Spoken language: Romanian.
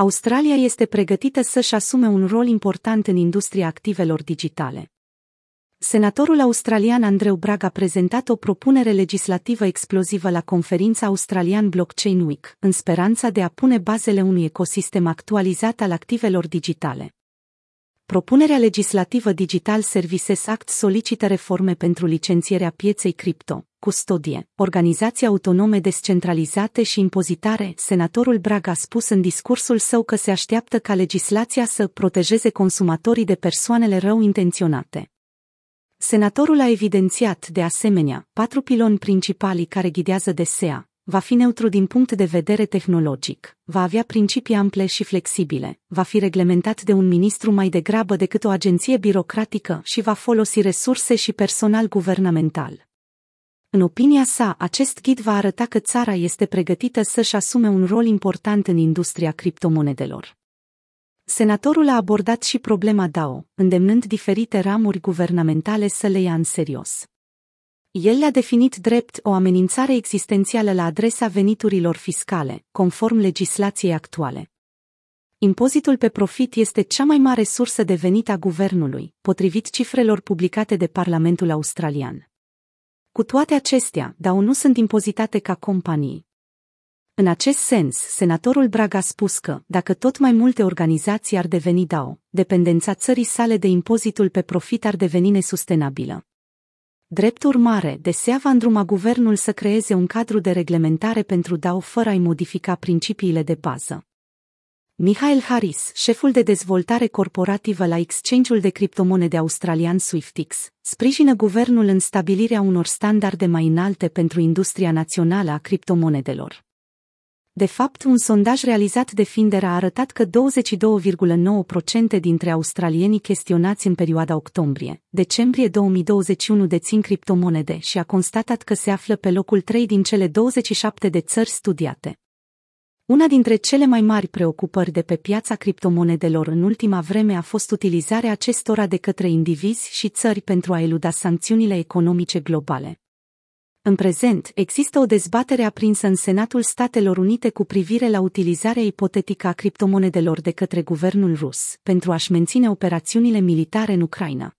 Australia este pregătită să-și asume un rol important în industria activelor digitale. Senatorul australian Andreu Brag a prezentat o propunere legislativă explozivă la conferința Australian Blockchain Week, în speranța de a pune bazele unui ecosistem actualizat al activelor digitale. Propunerea legislativă Digital Services Act solicită reforme pentru licențierea pieței cripto, custodie, organizații autonome descentralizate și impozitare. Senatorul Brag a spus în discursul său că se așteaptă ca legislația să protejeze consumatorii de persoanele rău intenționate. Senatorul a evidențiat, de asemenea, patru piloni principali care ghidează DSEA, va fi neutru din punct de vedere tehnologic, va avea principii ample și flexibile, va fi reglementat de un ministru mai degrabă decât o agenție birocratică și va folosi resurse și personal guvernamental. În opinia sa, acest ghid va arăta că țara este pregătită să-și asume un rol important în industria criptomonedelor. Senatorul a abordat și problema DAO, îndemnând diferite ramuri guvernamentale să le ia în serios. El le-a definit drept o amenințare existențială la adresa veniturilor fiscale, conform legislației actuale. Impozitul pe profit este cea mai mare sursă de venit a guvernului, potrivit cifrelor publicate de Parlamentul Australian. Cu toate acestea, DAO nu sunt impozitate ca companii. În acest sens, senatorul Brag a spus că, dacă tot mai multe organizații ar deveni DAO, dependența țării sale de impozitul pe profit ar deveni nesustenabilă. Drept urmare, desea va îndruma guvernul să creeze un cadru de reglementare pentru DAO fără a-i modifica principiile de bază. Michael Harris, șeful de dezvoltare corporativă la exchange-ul de criptomonede australian SwiftX, sprijină guvernul în stabilirea unor standarde mai înalte pentru industria națională a criptomonedelor. De fapt, un sondaj realizat de Finder a arătat că 22,9% dintre australienii chestionați în perioada octombrie-decembrie 2021 dețin criptomonede și a constatat că se află pe locul 3 din cele 27 de țări studiate. Una dintre cele mai mari preocupări de pe piața criptomonedelor în ultima vreme a fost utilizarea acestora de către indivizi și țări pentru a eluda sancțiunile economice globale. În prezent, există o dezbatere aprinsă în Senatul Statelor Unite cu privire la utilizarea ipotetică a criptomonedelor de către guvernul rus pentru a-și menține operațiunile militare în Ucraina.